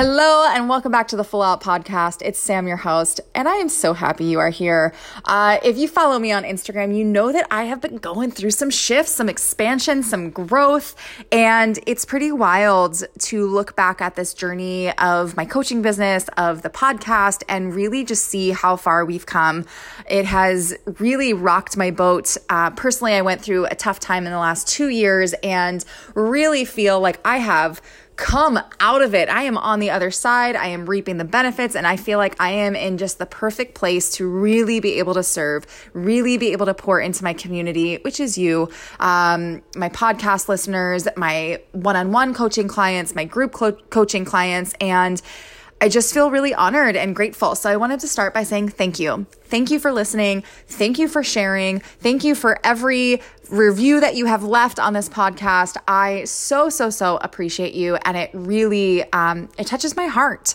Hello and welcome back to the Full Out Podcast. It's Sam, your host, and I am so happy you are here. Uh, if you follow me on Instagram, you know that I have been going through some shifts, some expansion, some growth, and it's pretty wild to look back at this journey of my coaching business, of the podcast, and really just see how far we've come. It has really rocked my boat. Uh, personally, I went through a tough time in the last two years and really feel like I have come out of it. I am on the other side. I am reaping the benefits, and I feel like I am in just the perfect place to really be able to serve, really be able to pour into my community, which is you, um, my podcast listeners, my one on one coaching clients, my group co- coaching clients, and I just feel really honored and grateful. So I wanted to start by saying thank you. Thank you for listening. Thank you for sharing. Thank you for every review that you have left on this podcast. I so, so, so appreciate you. And it really, um, it touches my heart.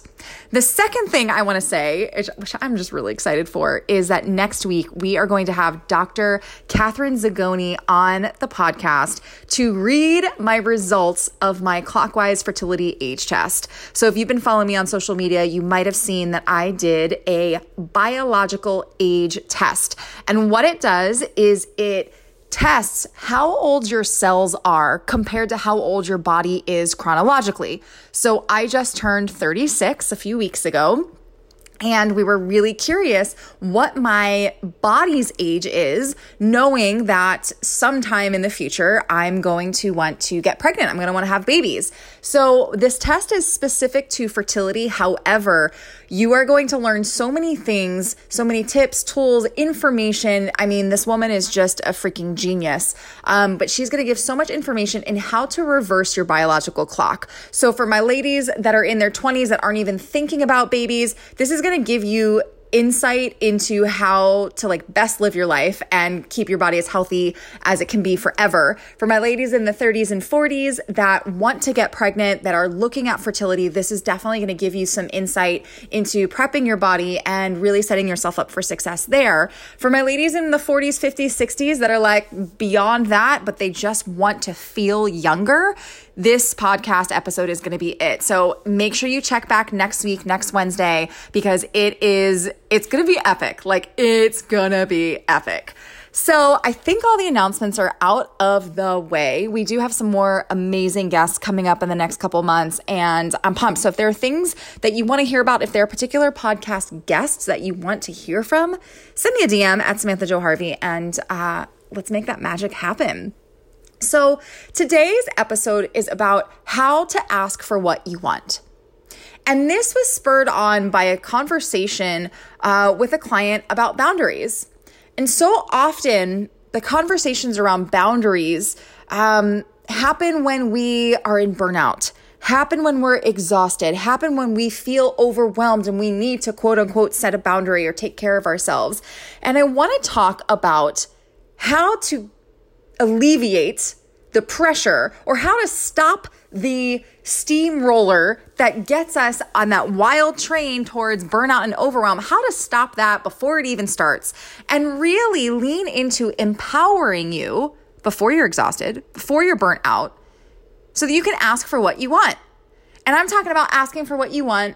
The second thing I want to say, which I'm just really excited for, is that next week we are going to have Dr. Catherine Zagone on the podcast to read my results of my clockwise fertility age test. So if you've been following me on social media, you might have seen that I did a biological age test. And what it does is it tests how old your cells are compared to how old your body is chronologically. So I just turned 36 a few weeks ago. And we were really curious what my body's age is, knowing that sometime in the future I'm going to want to get pregnant. I'm going to want to have babies. So, this test is specific to fertility. However, you are going to learn so many things, so many tips, tools, information. I mean, this woman is just a freaking genius. Um, but she's going to give so much information in how to reverse your biological clock. So, for my ladies that are in their 20s that aren't even thinking about babies, this is going to give you insight into how to like best live your life and keep your body as healthy as it can be forever. For my ladies in the 30s and 40s that want to get pregnant, that are looking at fertility, this is definitely going to give you some insight into prepping your body and really setting yourself up for success there. For my ladies in the 40s, 50s, 60s that are like beyond that, but they just want to feel younger, this podcast episode is going to be it. So make sure you check back next week, next Wednesday, because it is, it's going to be epic. Like it's going to be epic. So I think all the announcements are out of the way. We do have some more amazing guests coming up in the next couple months, and I'm pumped. So if there are things that you want to hear about, if there are particular podcast guests that you want to hear from, send me a DM at Samantha Jo Harvey, and uh, let's make that magic happen. So, today's episode is about how to ask for what you want. And this was spurred on by a conversation uh, with a client about boundaries. And so often, the conversations around boundaries um, happen when we are in burnout, happen when we're exhausted, happen when we feel overwhelmed and we need to quote unquote set a boundary or take care of ourselves. And I want to talk about how to alleviate the pressure or how to stop the steamroller that gets us on that wild train towards burnout and overwhelm, how to stop that before it even starts, and really lean into empowering you before you're exhausted, before you're burnt out, so that you can ask for what you want. And I'm talking about asking for what you want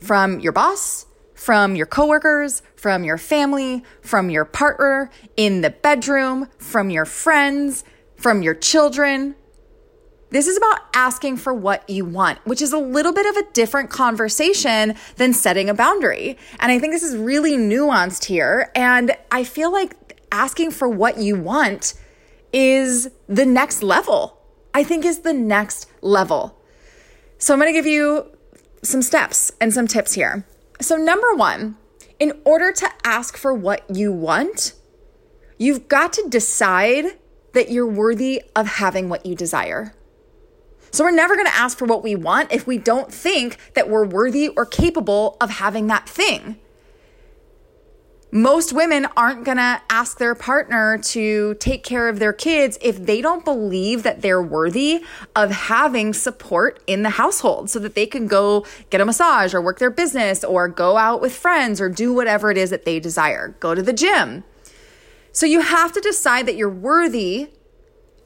from your boss, from your coworkers, from your family, from your partner, in the bedroom, from your friends, from your children. This is about asking for what you want, which is a little bit of a different conversation than setting a boundary. And I think this is really nuanced here. And I feel like asking for what you want is the next level. I think is the next level. So I'm going to give you some steps and some tips here. So, number one, in order to ask for what you want, you've got to decide that you're worthy of having what you desire. So, we're never going to ask for what we want if we don't think that we're worthy or capable of having that thing most women aren't going to ask their partner to take care of their kids if they don't believe that they're worthy of having support in the household so that they can go get a massage or work their business or go out with friends or do whatever it is that they desire, go to the gym. So you have to decide that you're worthy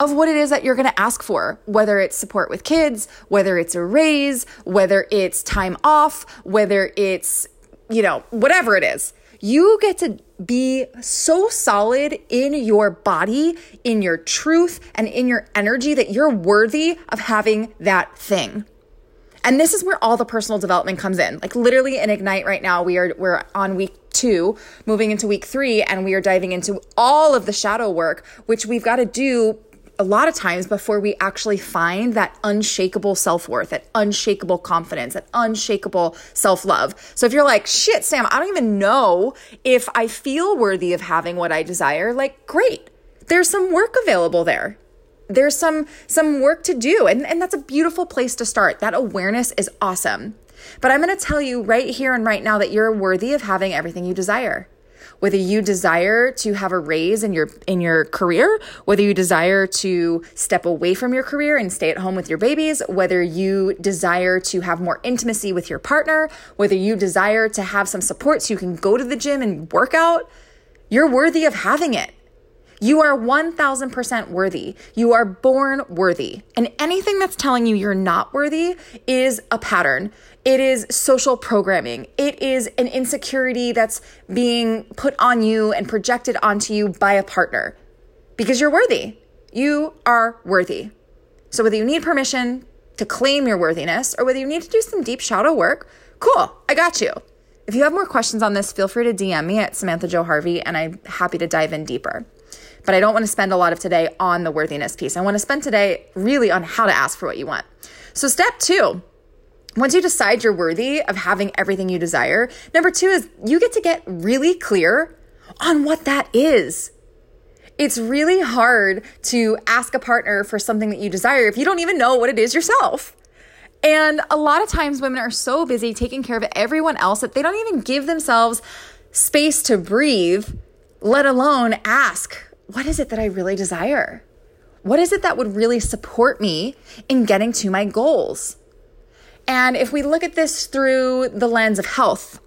of what it is that you're going to ask for, whether it's support with kids, whether it's a raise, whether it's time off, whether it's, you know, whatever it is. You get to be so solid in your body, in your truth, and in your energy that you're worthy of having that thing. And this is where all the personal development comes in. Like literally in Ignite right now, we are we're on week two, moving into week three, and we are diving into all of the shadow work, which we've got to do a lot of times before we actually find that unshakable self worth, that unshakable confidence, that unshakable self love. So if you're like, shit, Sam, I don't even know if I feel worthy of having what I desire, like, great. There's some work available there. There's some some work to do and, and that's a beautiful place to start. That awareness is awesome. But I'm going to tell you right here and right now that you're worthy of having everything you desire whether you desire to have a raise in your in your career, whether you desire to step away from your career and stay at home with your babies, whether you desire to have more intimacy with your partner, whether you desire to have some support so you can go to the gym and work out, you're worthy of having it. You are 1000% worthy. You are born worthy. And anything that's telling you you're not worthy is a pattern. It is social programming. It is an insecurity that's being put on you and projected onto you by a partner because you're worthy. You are worthy. So, whether you need permission to claim your worthiness or whether you need to do some deep shadow work, cool, I got you. If you have more questions on this, feel free to DM me at Samantha Jo Harvey and I'm happy to dive in deeper. But I don't want to spend a lot of today on the worthiness piece. I want to spend today really on how to ask for what you want. So, step two once you decide you're worthy of having everything you desire, number two is you get to get really clear on what that is. It's really hard to ask a partner for something that you desire if you don't even know what it is yourself. And a lot of times women are so busy taking care of everyone else that they don't even give themselves space to breathe, let alone ask, what is it that I really desire? What is it that would really support me in getting to my goals? And if we look at this through the lens of health,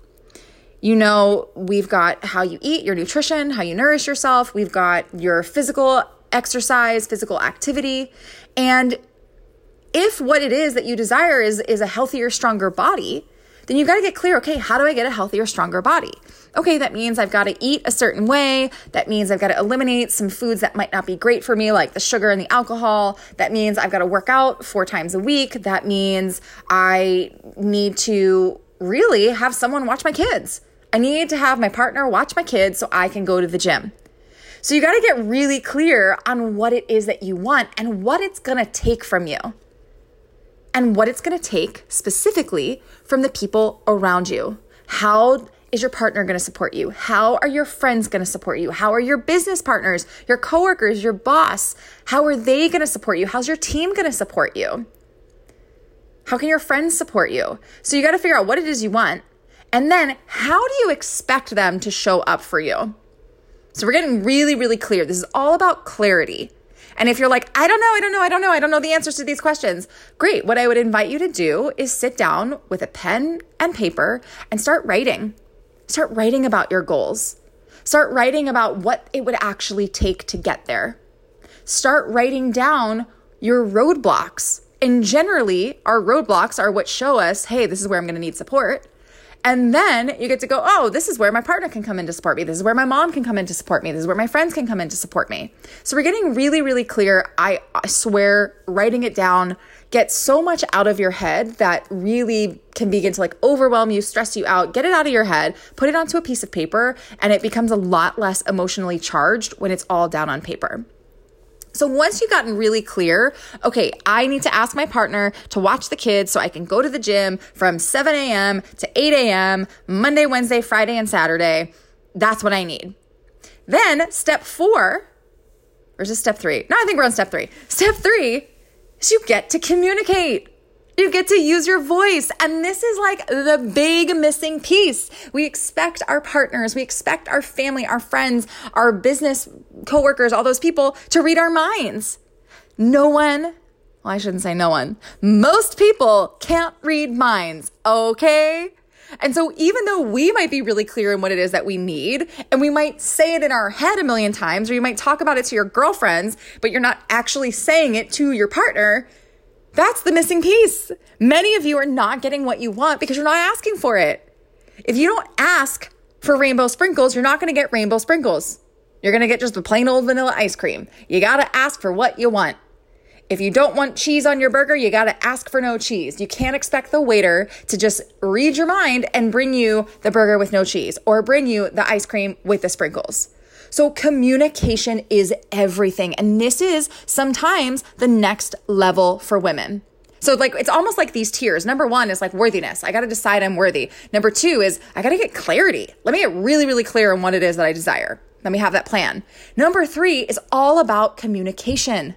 you know, we've got how you eat, your nutrition, how you nourish yourself, we've got your physical exercise, physical activity. And if what it is that you desire is is a healthier, stronger body, then you've got to get clear, okay, how do I get a healthier, stronger body? okay, that means I've got to eat a certain way. That means I've got to eliminate some foods that might not be great for me, like the sugar and the alcohol. That means I've got to work out four times a week. That means I need to really have someone watch my kids. I need to have my partner watch my kids so I can go to the gym. So you got to get really clear on what it is that you want and what it's going to take from you. And what it's going to take specifically from the people around you. How is your partner going to support you? How are your friends going to support you? How are your business partners, your coworkers, your boss? How are they going to support you? How's your team going to support you? How can your friends support you? So you got to figure out what it is you want. And then how do you expect them to show up for you? So we're getting really, really clear. This is all about clarity. And if you're like, I don't know, I don't know, I don't know, I don't know the answers to these questions, great. What I would invite you to do is sit down with a pen and paper and start writing. Start writing about your goals. Start writing about what it would actually take to get there. Start writing down your roadblocks. And generally, our roadblocks are what show us, hey, this is where I'm going to need support. And then you get to go, oh, this is where my partner can come in to support me. This is where my mom can come in to support me. This is where my friends can come in to support me. So we're getting really, really clear. I, swear, writing it down gets so much out of your head that really can begin to like overwhelm you, stress you out. Get it out of your head, put it onto a piece of paper, and it becomes a lot less emotionally charged when it's all down on paper. So once you've gotten really clear, okay, I need to ask my partner to watch the kids so I can go to the gym from 7 a.m. to 8 a.m., Monday, Wednesday, Friday, and Saturday. That's what I need. Then step four, or is this step three? No, I think we're on step three. Step three is you get to communicate. You get to use your voice. And this is like the big missing piece. We expect our partners, we expect our family, our friends, our business coworkers, all those people to read our minds. No one, well, I shouldn't say no one, most people can't read minds, okay? And so, even though we might be really clear in what it is that we need, and we might say it in our head a million times, or you might talk about it to your girlfriends, but you're not actually saying it to your partner, that's the missing piece. Many of you are not getting what you want because you're not asking for it. If you don't ask for rainbow sprinkles, you're not going to get rainbow sprinkles. You're going to get just the plain old vanilla ice cream. You got to ask for what you want. If you don't want cheese on your burger, you got to ask for no cheese. You can't expect the waiter to just read your mind and bring you the burger with no cheese or bring you the ice cream with the sprinkles. So communication is everything. And this is sometimes the next level for women. So like it's almost like these tiers. Number 1 is like worthiness. I got to decide I'm worthy. Number 2 is I got to get clarity. Let me get really really clear on what it is that I desire. Let me have that plan. Number 3 is all about communication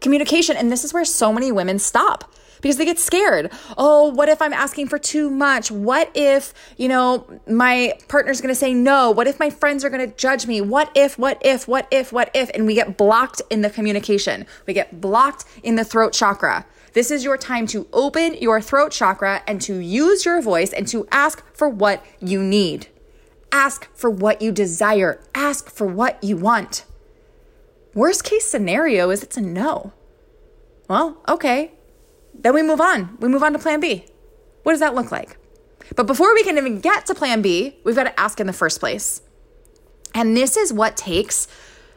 communication. And this is where so many women stop because they get scared. Oh, what if I'm asking for too much? What if, you know, my partner's going to say no? What if my friends are going to judge me? What if, what if, what if, what if? And we get blocked in the communication. We get blocked in the throat chakra. This is your time to open your throat chakra and to use your voice and to ask for what you need. Ask for what you desire. Ask for what you want. Worst case scenario is it's a no. Well, okay. Then we move on. We move on to plan B. What does that look like? But before we can even get to plan B, we've got to ask in the first place. And this is what takes,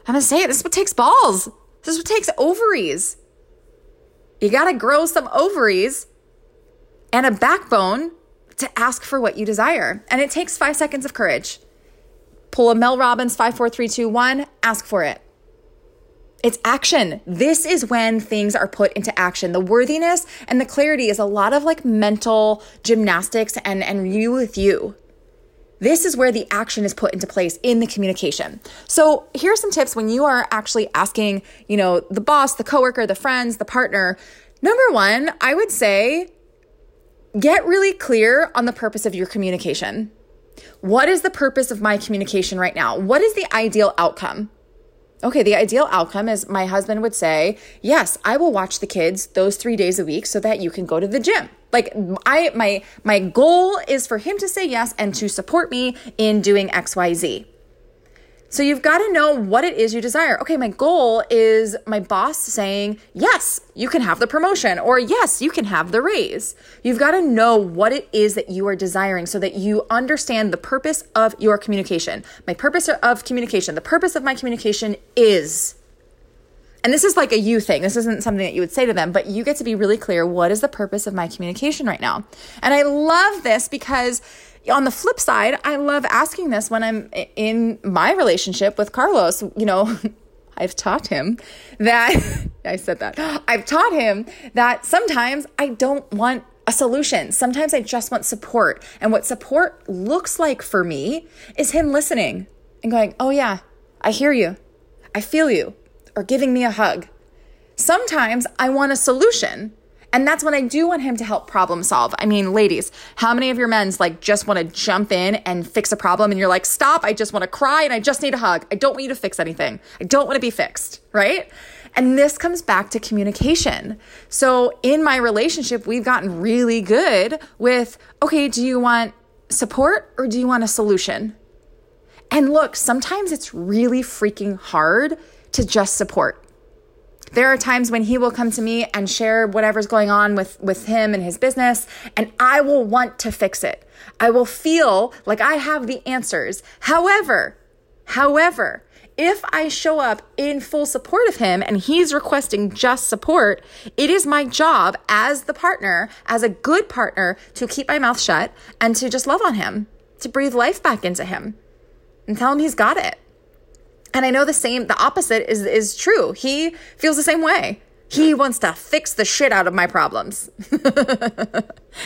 I'm to say it, this is what takes balls. This is what takes ovaries. You got to grow some ovaries and a backbone to ask for what you desire. And it takes five seconds of courage. Pull a Mel Robbins five, four, three, two, one. ask for it. It's action. This is when things are put into action. The worthiness and the clarity is a lot of like mental gymnastics and, and you with you. This is where the action is put into place in the communication. So here are some tips when you are actually asking, you know, the boss, the coworker, the friends, the partner. Number one, I would say get really clear on the purpose of your communication. What is the purpose of my communication right now? What is the ideal outcome? Okay, the ideal outcome is my husband would say, "Yes, I will watch the kids those 3 days a week so that you can go to the gym." Like I my my goal is for him to say yes and to support me in doing XYZ. So you've got to know what it is you desire. Okay, my goal is my boss saying, yes, you can have the promotion, or yes, you can have the raise. You've got to know what it is that you are desiring so that you understand the purpose of your communication. My purpose of communication, the purpose of my communication is. And this is like a you thing. This isn't something that you would say to them, but you get to be really clear what is the purpose of my communication right now? And I love this because on the flip side, I love asking this when I'm in my relationship with Carlos. You know, I've taught him that, I said that, I've taught him that sometimes I don't want a solution. Sometimes I just want support. And what support looks like for me is him listening and going, Oh, yeah, I hear you. I feel you. Or giving me a hug. Sometimes I want a solution and that's when I do want him to help problem solve. I mean, ladies, how many of your men's like just want to jump in and fix a problem and you're like, stop, I just want to cry and I just need a hug. I don't want you to fix anything. I don't want to be fixed, right? And this comes back to communication. So in my relationship, we've gotten really good with okay, do you want support or do you want a solution? And look, sometimes it's really freaking hard to just support. There are times when he will come to me and share whatever's going on with, with him and his business, and I will want to fix it. I will feel like I have the answers. However, however, if I show up in full support of him and he's requesting just support, it is my job as the partner, as a good partner, to keep my mouth shut and to just love on him, to breathe life back into him and tell him he's got it. And I know the same, the opposite is, is true. He feels the same way. He wants to fix the shit out of my problems. and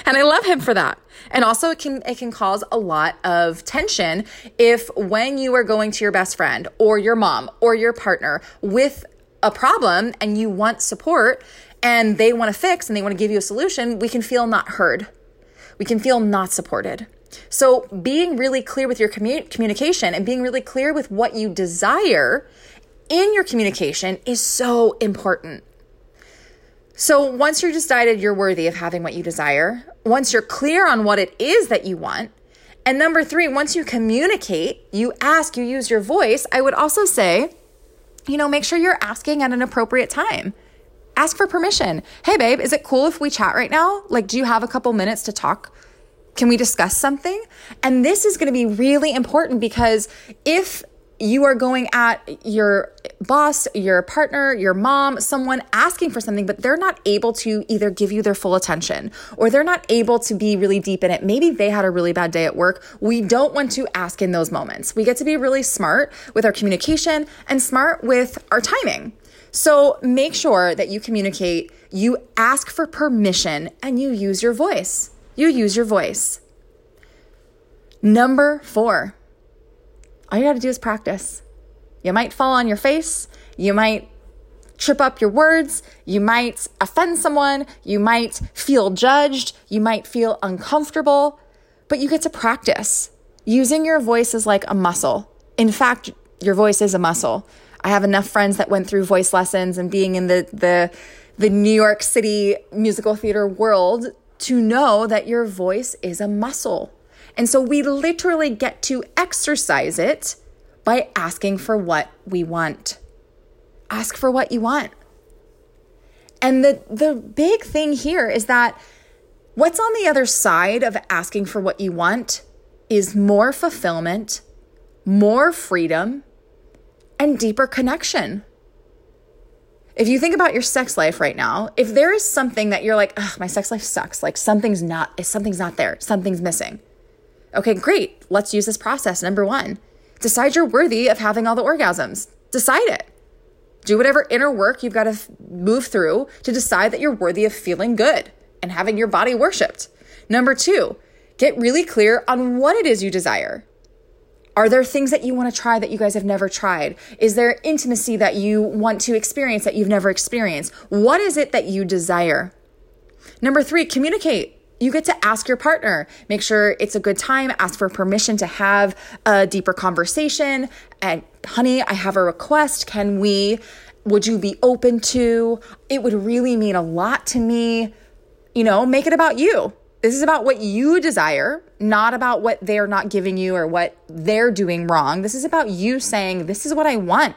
I love him for that. And also it can it can cause a lot of tension if when you are going to your best friend or your mom or your partner with a problem and you want support and they want to fix and they want to give you a solution, we can feel not heard. We can feel not supported. So, being really clear with your commu- communication and being really clear with what you desire in your communication is so important. So once you're decided you're worthy of having what you desire, once you're clear on what it is that you want, and number three, once you communicate, you ask, you use your voice, I would also say, you know, make sure you're asking at an appropriate time. Ask for permission. Hey, babe, is it cool if we chat right now? Like, do you have a couple minutes to talk? Can we discuss something? And this is going to be really important because if you are going at your boss, your partner, your mom, someone asking for something, but they're not able to either give you their full attention or they're not able to be really deep in it. Maybe they had a really bad day at work. We don't want to ask in those moments. We get to be really smart with our communication and smart with our timing. So make sure that you communicate, you ask for permission, and you use your voice. You use your voice. Number four all you got to do is practice. You might fall on your face. You might trip up your words. You might offend someone. You might feel judged. You might feel uncomfortable, but you get to practice. Using your voice is like a muscle. In fact, your voice is a muscle. I have enough friends that went through voice lessons and being in the, the, the New York City musical theater world to know that your voice is a muscle. And so we literally get to exercise it by asking for what we want. Ask for what you want. And the, the big thing here is that what's on the other side of asking for what you want is more fulfillment, more freedom, and deeper connection. If you think about your sex life right now, if there is something that you're like, my sex life sucks, like something's not, something's not there, something's missing. Okay, great. Let's use this process. Number one, decide you're worthy of having all the orgasms. Decide it. Do whatever inner work you've got to f- move through to decide that you're worthy of feeling good and having your body worshiped. Number two, get really clear on what it is you desire. Are there things that you want to try that you guys have never tried? Is there intimacy that you want to experience that you've never experienced? What is it that you desire? Number three, communicate you get to ask your partner. Make sure it's a good time. Ask for permission to have a deeper conversation. And, honey, I have a request. Can we? Would you be open to? It would really mean a lot to me. You know, make it about you. This is about what you desire, not about what they're not giving you or what they're doing wrong. This is about you saying, This is what I want.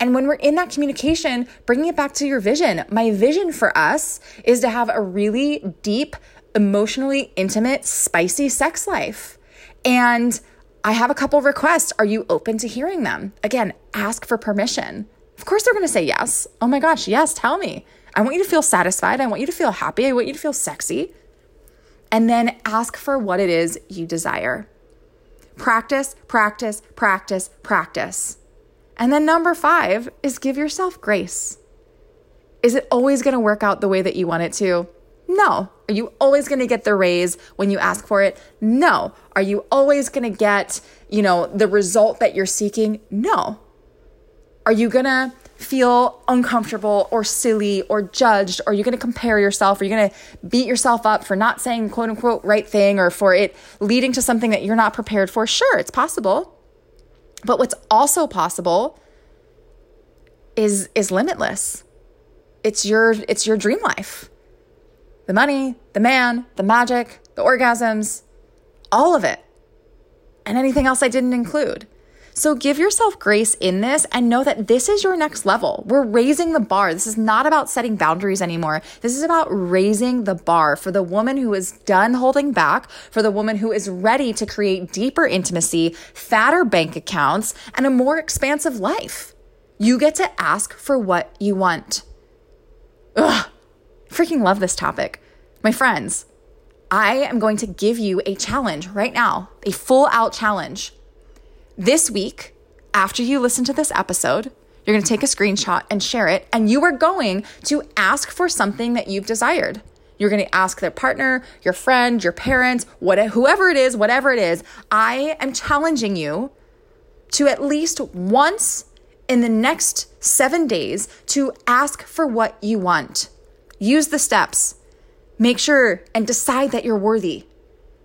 And when we're in that communication, bringing it back to your vision. My vision for us is to have a really deep, emotionally intimate, spicy sex life. And I have a couple requests. Are you open to hearing them? Again, ask for permission. Of course, they're going to say yes. Oh my gosh, yes, tell me. I want you to feel satisfied. I want you to feel happy. I want you to feel sexy. And then ask for what it is you desire. Practice, practice, practice, practice. And then number five is give yourself grace. Is it always going to work out the way that you want it to? No. Are you always going to get the raise when you ask for it? No. Are you always going to get, you know, the result that you're seeking? No. Are you going to feel uncomfortable or silly or judged? Or you're you going to compare yourself? Are you're going to beat yourself up for not saying quote unquote right thing or for it leading to something that you're not prepared for? Sure, it's possible. But what's also possible is is limitless. It's your it's your dream life the money, the man, the magic, the orgasms, all of it, and anything else I didn't include. So give yourself grace in this and know that this is your next level. We're raising the bar. This is not about setting boundaries anymore. This is about raising the bar for the woman who is done holding back, for the woman who is ready to create deeper intimacy, fatter bank accounts, and a more expansive life. You get to ask for what you want. Ugh, freaking love this topic. My friends, I am going to give you a challenge right now, a full out challenge. This week, after you listen to this episode, you're going to take a screenshot and share it, and you are going to ask for something that you've desired. You're going to ask their partner, your friend, your parents, whatever, whoever it is, whatever it is. I am challenging you to at least once in the next seven days to ask for what you want. Use the steps. Make sure and decide that you're worthy.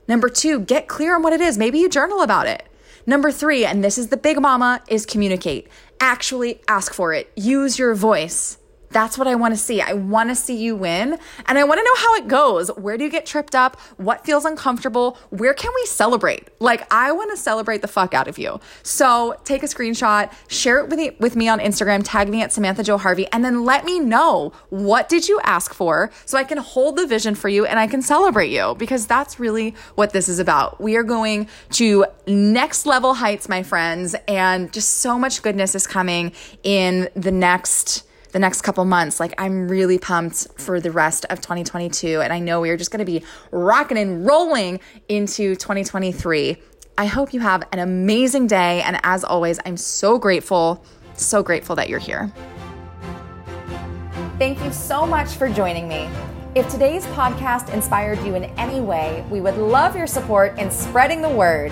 Number two, get clear on what it is. Maybe you journal about it. Number three, and this is the big mama, is communicate. Actually ask for it. Use your voice. That's what I want to see. I want to see you win and I want to know how it goes. Where do you get tripped up? What feels uncomfortable? Where can we celebrate? Like, I want to celebrate the fuck out of you. So take a screenshot, share it with me, with me on Instagram, tag me at Samantha Jo Harvey, and then let me know what did you ask for so I can hold the vision for you and I can celebrate you because that's really what this is about. We are going to next level heights, my friends, and just so much goodness is coming in the next the next couple months. Like, I'm really pumped for the rest of 2022. And I know we are just going to be rocking and rolling into 2023. I hope you have an amazing day. And as always, I'm so grateful, so grateful that you're here. Thank you so much for joining me. If today's podcast inspired you in any way, we would love your support in spreading the word.